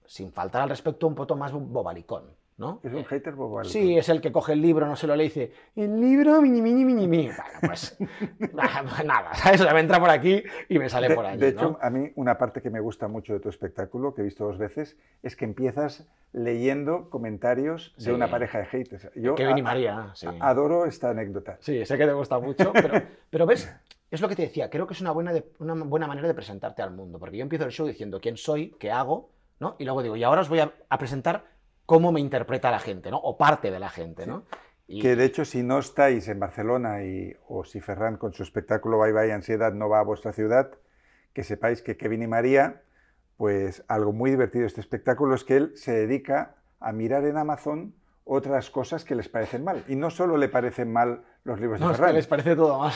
sin faltar al respecto, un poco más bobalicón, ¿no? Es un Eh, hater bobo. Sí, es el que coge el libro, no se lo lee y dice, el libro, mini, mini, mini, mini. Bueno, pues nada, ¿sabes? O sea, me entra por aquí y me sale De, por allí, de hecho, ¿no? a mí una parte que me gusta mucho de tu espectáculo, que he visto dos veces, es que empiezas leyendo comentarios Sí. de una pareja de haters. Yo Kevin y María, sí. adoro esta anécdota. Sí, sé que te gusta mucho, pero, pero ves, es lo que te decía, creo que es una buena, de- una buena manera de presentarte al mundo, porque yo empiezo el show diciendo quién soy, qué hago, ¿no? Y luego digo, y ahora os voy a, a presentar cómo me interpreta la gente, ¿no? O parte de la gente, ¿no? Y- Que de hecho, si no estáis en Barcelona y, o si Ferran con su espectáculo Bye Bye Ansiedad no va a vuestra ciudad, que sepáis que Kevin y María, pues algo muy divertido de este espectáculo es que él se dedica a mirar en Amazon otras cosas que les parecen mal. Y no solo le parecen mal los libros no, de es que Ferran, les parece todo mal.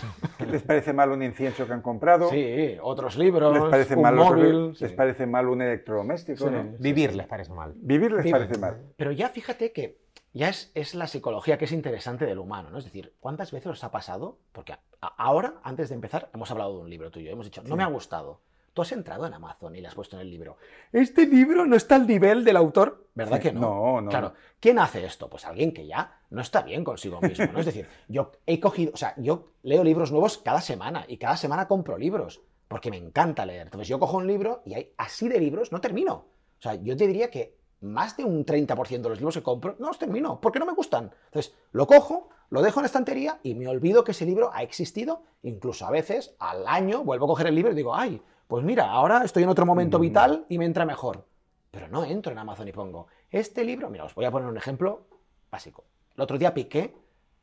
les parece mal un incienso que han comprado, Sí, otros libros, les parece un mal los- móvil. les sí. parece mal un electrodoméstico, Sí. ¿no? Vivir les parece mal. Vivir les Vivir. parece mal. Pero ya fíjate que ya es, es la psicología que es interesante del humano, ¿no? Es decir, ¿cuántas veces os ha pasado? Porque a- a- ahora, antes de empezar, hemos hablado de un libro tuyo. Hemos dicho, no Sí. me ha gustado. Tú has entrado en Amazon y le has puesto en el libro. Este libro no está al nivel del autor. ¿Verdad Sí, que no? no, no. Claro. ¿Quién hace esto? Pues alguien que ya no está bien consigo mismo, ¿no? Es decir, yo he cogido, o sea, yo leo libros nuevos cada semana y cada semana compro libros porque me encanta leer. Entonces yo cojo un libro y hay así de libros no termino. O sea, yo te diría que más de un 30% de los libros que compro no los termino porque no me gustan. Entonces lo cojo, lo dejo en la estantería y me olvido que ese libro ha existido. Incluso a veces al año vuelvo a coger el libro y digo, ay, pues mira, ahora estoy en otro momento vital y me entra mejor. Pero no entro en Amazon y pongo, este libro, mira, os voy a poner un ejemplo básico. El otro día piqué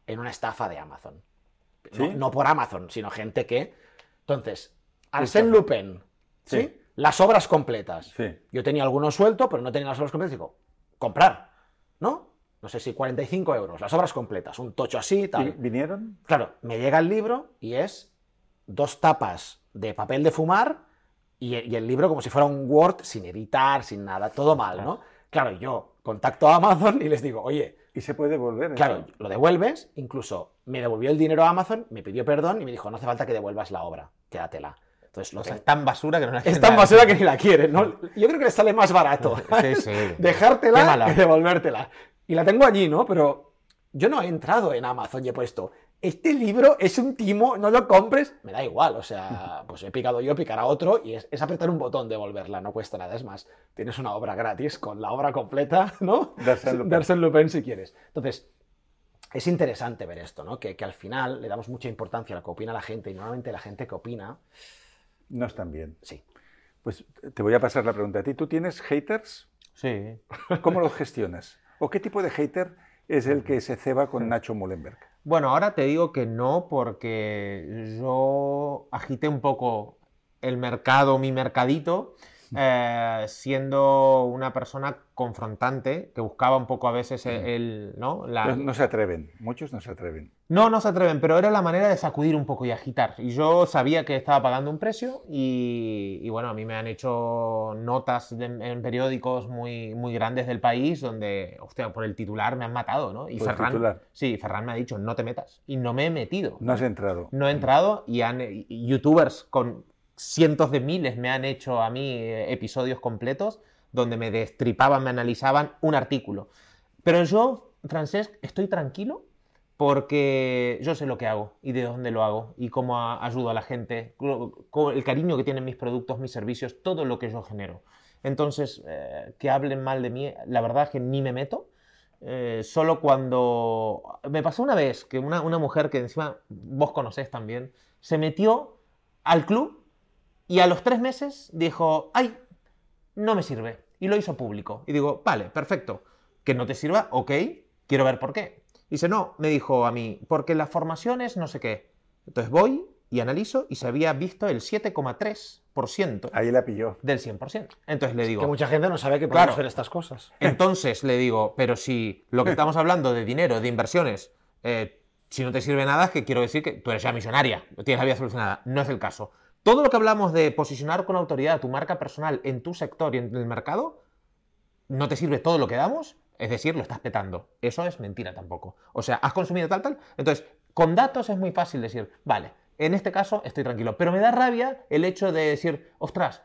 en una estafa de Amazon. No, ¿Sí? no por Amazon, sino gente que... Entonces, Arsène? Lupin, ¿sí? Sí. Las obras completas. Sí. Yo tenía alguno suelto, pero no tenía las obras completas. Digo, comprar, ¿no? No sé si 45 euros, las obras completas, un tocho así, ¿Y tal. ¿Vinieron? Claro, me llega el libro y es dos tapas de papel de fumar y, y el libro como si fuera un Word sin editar, sin nada, todo mal, ¿no? Claro, yo contacto a Amazon y les digo, oye, ¿Y se puede volver? eso? claro, lo devuelves, incluso me devolvió el dinero a Amazon, me pidió perdón y me dijo, no hace falta que devuelvas la obra, quédatela. Entonces, lo O sea, es tan basura que no la es tan basura que ni la quieren, ¿no? Yo creo que le sale más barato Sí, sí. Dejártela que devolvértela. Y la tengo allí, ¿no? Pero yo no he entrado en Amazon y he puesto, este libro es un timo, no lo compres. Me da igual, o sea, pues he picado yo, picará otro y es, es apretar un botón devolverla, no cuesta nada. Es más, tienes una obra gratis con la obra completa, ¿no? De Arsène Lupin. Si quieres. Entonces, es interesante ver esto, ¿no? Que, que al final le damos mucha importancia a lo que opina la gente y normalmente la gente que opina, No están bien. sí. Pues te voy a pasar la pregunta a ti. ¿Tú tienes haters? Sí. ¿Cómo los gestionas? ¿O qué tipo de hater es el que se ceba con Nacho Mullenberg? Bueno, ahora te digo que no, porque yo agité un poco el mercado, mi mercadito, eh, siendo una persona confrontante, que buscaba un poco a veces el, el- ¿no? La- No, se atreven, muchos no se atreven. no, no se atreven, pero era la manera de sacudir un poco y agitar. Y yo sabía que estaba pagando un precio y, y bueno, a mí me han hecho notas de- en periódicos muy, muy grandes del país donde, hostia, por el titular me han matado, ¿no? Y Por el Ferran, titular. sí, Ferran me ha dicho, no te metas. Y no me he metido. No has entrado. No he entrado y, han, y youtubers con cientos de miles me han hecho a mí eh, episodios completos donde me destripaban, me analizaban un artículo. Pero yo, Francesc, estoy tranquilo porque yo sé lo que hago y de dónde lo hago y cómo ayudo a la gente, el cariño que tienen mis productos, mis servicios, todo lo que yo genero. Entonces, eh, que hablen mal de mí, la verdad es que ni me meto. Eh, solo cuando... Me pasó una vez que una, una mujer que encima vos conocés también, se metió al club y a los tres meses dijo, ay, no me sirve. Y lo hizo público. Y digo, vale, perfecto. Que no te sirva, ok, quiero ver por qué. Y dice, no, me dijo a mí, porque la formación es no sé qué. Entonces voy y analizo y se había visto el 7,3% Ahí la pilló. del 100%. Entonces le digo, Que mucha gente no sabe que podemos Claro. ver estas cosas. entonces le digo, pero si lo que estamos hablando de dinero, de inversiones, eh, si no te sirve nada, es que quiero decir que tú eres ya millonaria, tienes la vida solucionada. No es el caso. Todo lo que hablamos de posicionar con autoridad tu marca personal en tu sector y en el mercado, no te sirve todo lo que damos, es decir, lo estás petando. Eso es mentira tampoco. O sea, has consumido tal, tal. Entonces, con datos es muy fácil decir, vale, en este caso estoy tranquilo. Pero me da rabia el hecho de decir, ostras,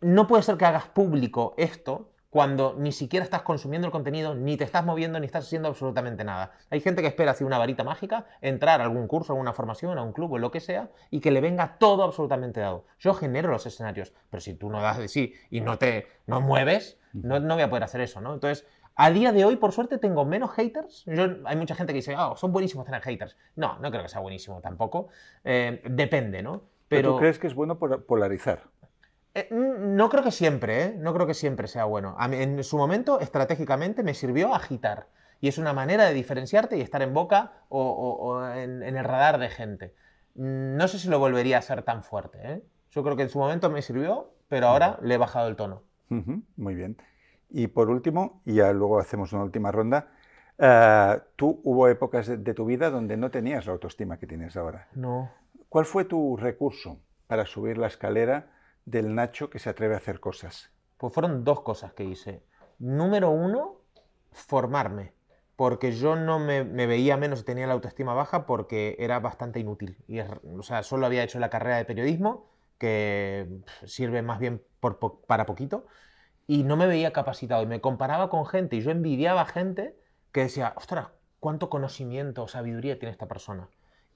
no puede ser que hagas público esto cuando ni siquiera estás consumiendo el contenido, ni te estás moviendo, ni estás haciendo absolutamente nada. Hay gente que espera así una varita mágica, entrar a algún curso, a alguna formación, a un club o lo que sea, y que le venga todo absolutamente dado. Yo genero los escenarios, pero si tú no das de sí y no te no mueves, no, no voy a poder hacer eso, ¿no? Entonces, a día de hoy, por suerte, tengo menos haters. Yo- hay mucha gente que dice, ah, son buenísimos tener haters. No, no creo que sea buenísimo tampoco. Eh, depende, ¿no? Pero tú crees que es bueno polarizar. Eh, No creo que siempre, ¿eh? No creo que siempre sea bueno. A mí, en su momento, estratégicamente, me sirvió agitar. Y es una manera de diferenciarte y estar en boca o, o- o en, en el radar de gente. Mm, No sé si lo volvería a hacer tan fuerte, ¿eh? Yo creo que en su momento me sirvió, pero ahora le he bajado el tono. Muy bien. Y por último, y ya luego hacemos una última ronda, tú hubo épocas de, de tu vida donde no tenías la autoestima que tienes ahora. No. ¿Cuál fue tu recurso para subir la escalera del Nacho que se atreve a hacer cosas? Pues fueron dos cosas que hice. Número uno, formarme. Porque yo no me, veía menos y tenía la autoestima baja porque era bastante inútil. Y o sea, solo había hecho la carrera de periodismo, que sirve más bien para poquito, y no me veía capacitado. Y me comparaba con gente y yo envidiaba a gente que decía, ostras, cuánto conocimiento o sabiduría tiene esta persona.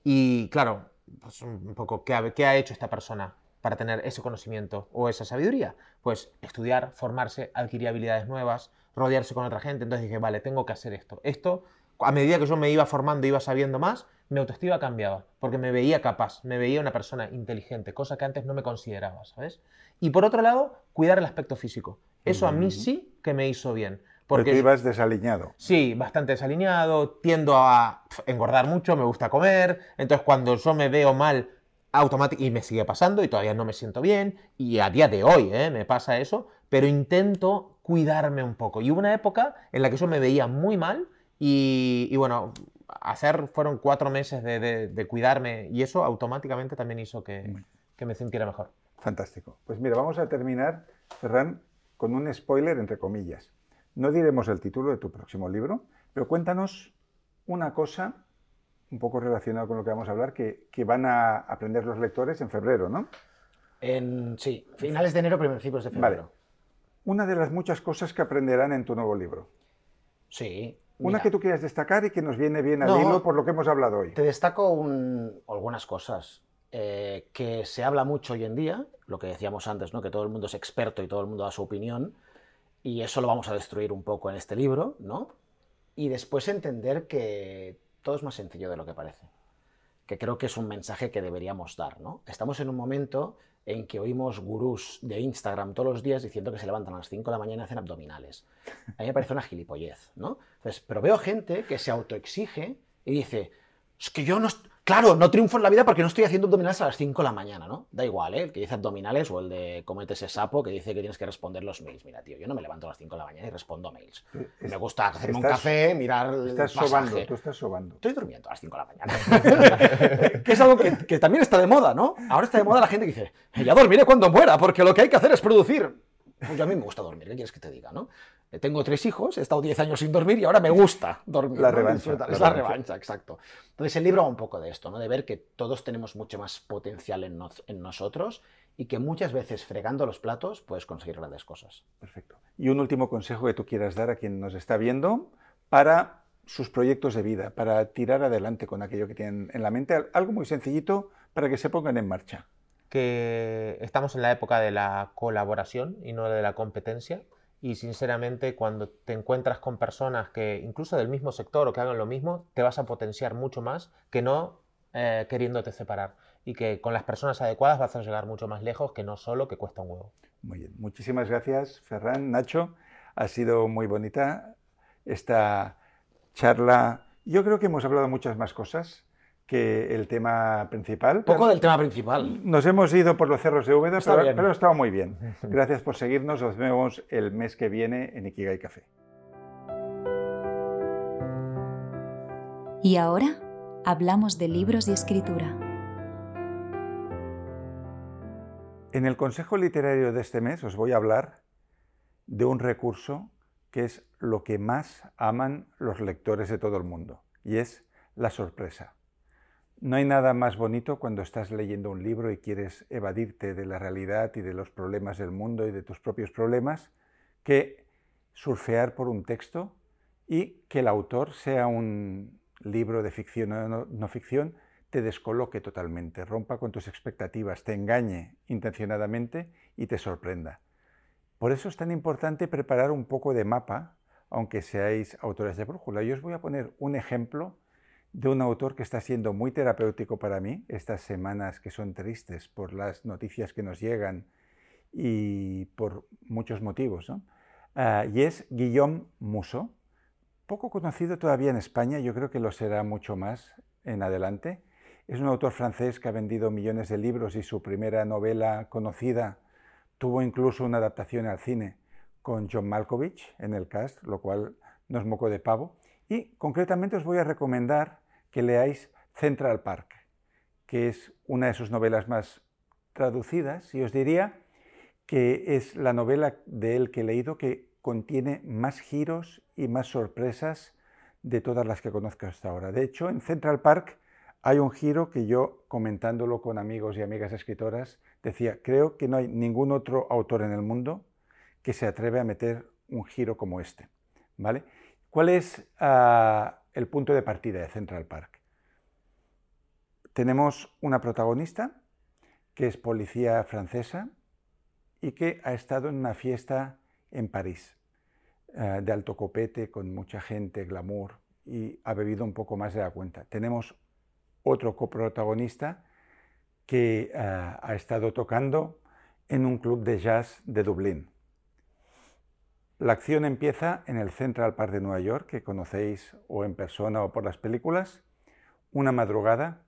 Y claro, pues un poco, ¿qué qué ha hecho esta persona para tener ese conocimiento o esa sabiduría? Pues estudiar, formarse, adquirir habilidades nuevas, rodearse con otra gente. Entonces dije, vale, tengo que hacer esto. Esto, a medida que yo me iba formando, iba sabiendo más, mi autoestima cambiaba, porque me veía capaz, me veía una persona inteligente, cosa que antes no me consideraba, ¿sabes? Y por otro lado, cuidar el aspecto físico. Eso a mí sí que me hizo bien. Porque Porque ibas desaliñado. Sí, bastante desalineado, tiendo a engordar mucho, me gusta comer, entonces cuando yo me veo mal, automáticamente, y me sigue pasando y todavía no me siento bien, y a día de hoy ¿eh? me pasa eso, pero intento cuidarme un poco. Y hubo una época en la que yo me veía muy mal y, y bueno, hacer fueron cuatro meses de, de- de cuidarme y eso automáticamente también hizo que, que me sintiera mejor. Fantástico. Pues mira, vamos a terminar, Ferran, con un spoiler entre comillas. No diremos el título de tu próximo libro, pero cuéntanos una cosa un poco relacionada con lo que vamos a hablar, que, que van a aprender los lectores en febrero, ¿no? En, sí, finales de enero, principios de Vale. febrero. Una de las muchas cosas que aprenderán en tu nuevo libro. Sí. Una mira, que tú quieras destacar y que nos viene bien al No. hilo por lo que hemos hablado hoy. Te destaco un- algunas cosas. eh, que se habla mucho hoy en día, lo que decíamos antes, ¿no? que todo el mundo es experto y todo el mundo da su opinión, y eso lo vamos a destruir un poco en este libro, ¿no? Y después entender que todo es más sencillo de lo que parece. Que creo que es un mensaje que deberíamos dar, ¿no? Estamos en un momento en que oímos gurús de Instagram todos los días diciendo que se levantan a las 5 de la mañana y hacen abdominales. A mí me parece una gilipollez, ¿no? Pero veo gente que se autoexige y dice, es que yo no, Claro, no triunfo en la vida porque no estoy haciendo abdominales a las 5 de la mañana, ¿no? Da igual, ¿eh? El que dice abdominales o el de comete ese sapo que dice que tienes que responder los mails. Mira, tío, yo no me levanto a las 5 de la mañana y respondo mails. Es- me gusta hacerme un café, mirar Estás sobando, tú estás sobando. Estoy durmiendo a las 5 de la mañana. que es algo que, que también está de moda, ¿no? Ahora está de moda la gente que dice, ya dormiré cuando muera, porque lo que hay que hacer es producir. Pues yo a mí me gusta dormir, ¿qué quieres que te diga, no? Eh, Tengo tres hijos, he estado 10 años sin dormir y ahora me gusta dormir. La ¿no? revancha, la es la revancha. revancha, exacto. Entonces el libro va un poco de esto, ¿no? De ver que todos tenemos mucho más potencial en, nos- en nosotros y que muchas veces fregando los platos puedes conseguir grandes cosas. Perfecto. Y un último consejo que tú quieras dar a quien nos está viendo para sus proyectos de vida, para tirar adelante con aquello que tienen en la mente, al- algo muy sencillito para que se pongan en marcha. que estamos en la época de la colaboración y no de la competencia. Y sinceramente, cuando te encuentras con personas que incluso del mismo sector o que hagan lo mismo, te vas a potenciar mucho más que no eh, queriéndote separar. Y que con las personas adecuadas vas a llegar mucho más lejos que no solo que cuesta un huevo. Muy bien. Muchísimas gracias, Ferran, Nacho. Ha sido muy bonita esta charla. Yo creo que hemos hablado muchas más cosas que el tema principal. Poco del tema principal. Nos hemos ido por los cerros de Úbeda, Está pero, pero ha estado muy bien. Gracias por seguirnos. Nos vemos el mes que viene en Ikigai Café. Y ahora hablamos de libros y escritura. En el consejo literario de este mes os voy a hablar de un recurso que es lo que más aman los lectores de todo el mundo, y es la sorpresa. No hay nada más bonito cuando estás leyendo un libro y quieres evadirte de la realidad y de los problemas del mundo y de tus propios problemas que surfear por un texto y que el autor sea un libro de ficción o no, ficción te descoloque totalmente, rompa con tus expectativas, te engañe intencionadamente y te sorprenda. Por eso es tan importante preparar un poco de mapa, aunque seáis autores de brújula. Yo os voy a poner un ejemplo de un autor que está siendo muy terapéutico para mí estas semanas que son tristes por las noticias que nos llegan y por muchos motivos. ¿no? Ah, y es Guillaume Musso, poco conocido todavía en España, yo creo que lo será mucho más en adelante. Es un autor francés que ha vendido millones de libros y su primera novela conocida tuvo incluso una adaptación al cine con John Malkovich en el cast, lo cual no es moco de pavo. Y concretamente os voy a recomendar que leáis Central Park, que es una de sus novelas más traducidas y os diría que es la novela de él que he leído que contiene más giros y más sorpresas de todas las que conozco hasta ahora. De hecho, en Central Park hay un giro que yo, comentándolo con amigos y amigas escritoras, decía, creo que no hay ningún otro autor en el mundo que se atreve a meter un giro como este. ¿vale? ¿Cuál es ah, el punto de partida de Central Park? Tenemos una protagonista que es policía francesa y que ha estado en una fiesta en París, eh, de alto copete, con mucha gente, glamour, y ha bebido un poco más de la cuenta. Tenemos otro coprotagonista que eh, ha estado tocando en un club de jazz de Dublín. La acción empieza en el Central Park de Nueva York, que conocéis o en persona o por las películas. Una madrugada,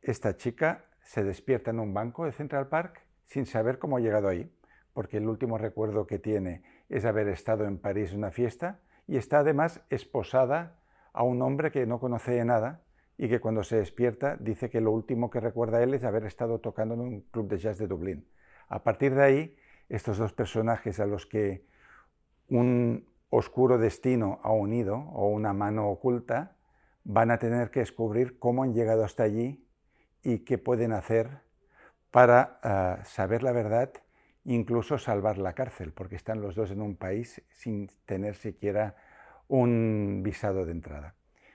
esta chica se despierta en un banco de Central Park sin saber cómo ha llegado ahí, porque el último recuerdo que tiene es haber estado en París en una fiesta y está además esposada a un hombre que no conoce de nada y que cuando se despierta dice que lo último que recuerda él es haber estado tocando en un club de jazz de Dublín. A partir de ahí, estos dos personajes a los que un oscuro destino ha unido o una mano oculta van a tener que descubrir cómo han llegado hasta allí y qué pueden hacer para uh, saber la verdad incluso salvar la cárcel, porque están los dos en un país sin tener siquiera un visado de entrada.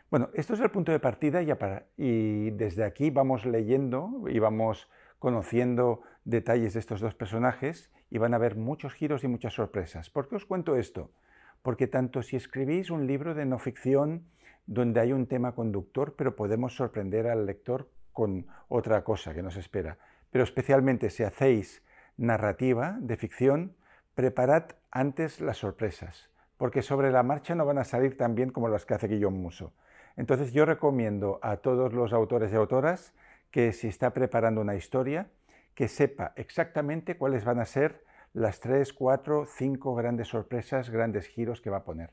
Bueno, esto es el punto de partida y desde aquí vamos leyendo y vamos conociendo detalles de estos dos personajes y van a haber muchos giros y muchas sorpresas. ¿Por qué os cuento esto? Porque tanto si escribís un libro de no ficción donde hay un tema conductor, pero podemos sorprender al lector con otra cosa que nos espera, pero especialmente si hacéis narrativa de ficción, preparad antes las sorpresas, porque sobre la marcha no van a salir tan bien como las que hace Guillaume Musso. Entonces yo recomiendo a todos los autores y autoras que si está preparando una historia, que sepa exactamente cuáles van a ser las tres, cuatro, cinco grandes sorpresas, grandes giros que va a poner.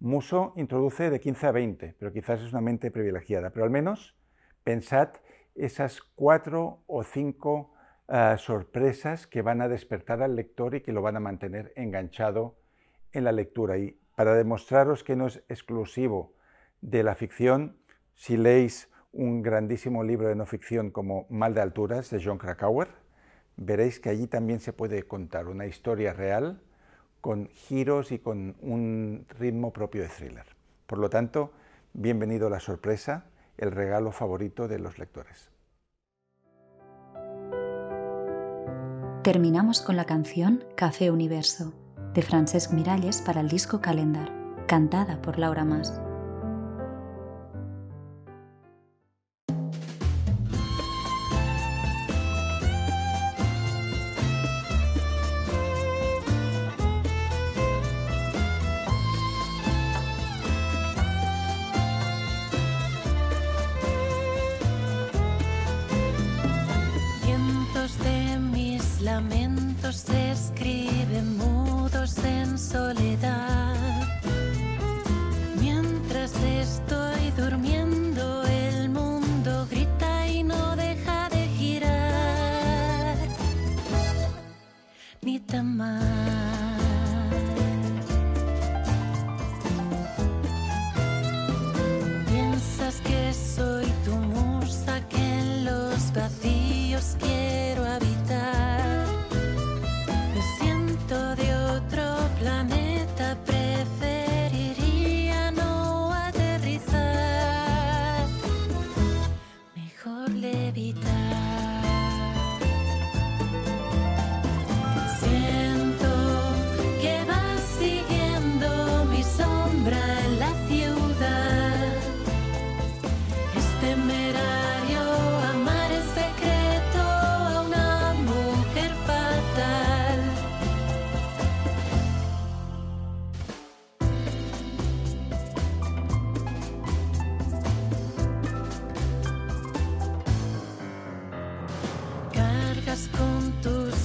Muso introduce de 15 a 20, pero quizás es una mente privilegiada, pero al menos pensad esas cuatro o cinco ah, sorpresas que van a despertar al lector y que lo van a mantener enganchado en la lectura. Y para demostraros que no es exclusivo de la ficción, si leéis un grandísimo libro de no ficción como Mal de Alturas de John Krakauer, veréis que allí también se puede contar una historia real con giros y con un ritmo propio de thriller. Por lo tanto, bienvenido a la sorpresa, el regalo favorito de los lectores. Terminamos con la canción Café Universo de Francesc Miralles para el disco Calendar, cantada por Laura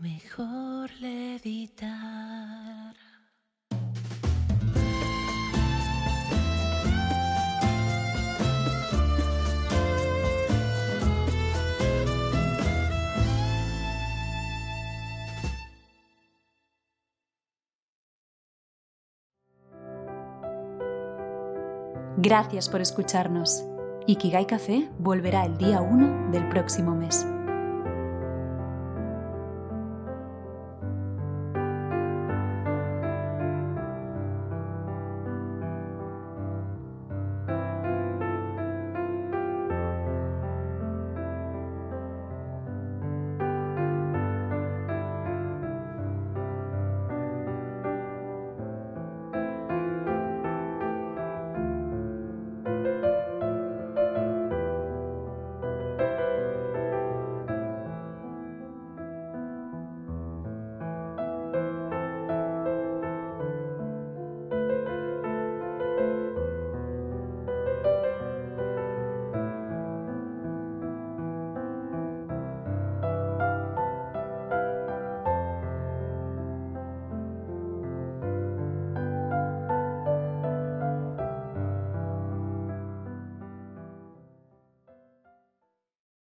Mejor levitar. Gracias por escucharnos. Ikigai Café volverá el día 1 del próximo mes.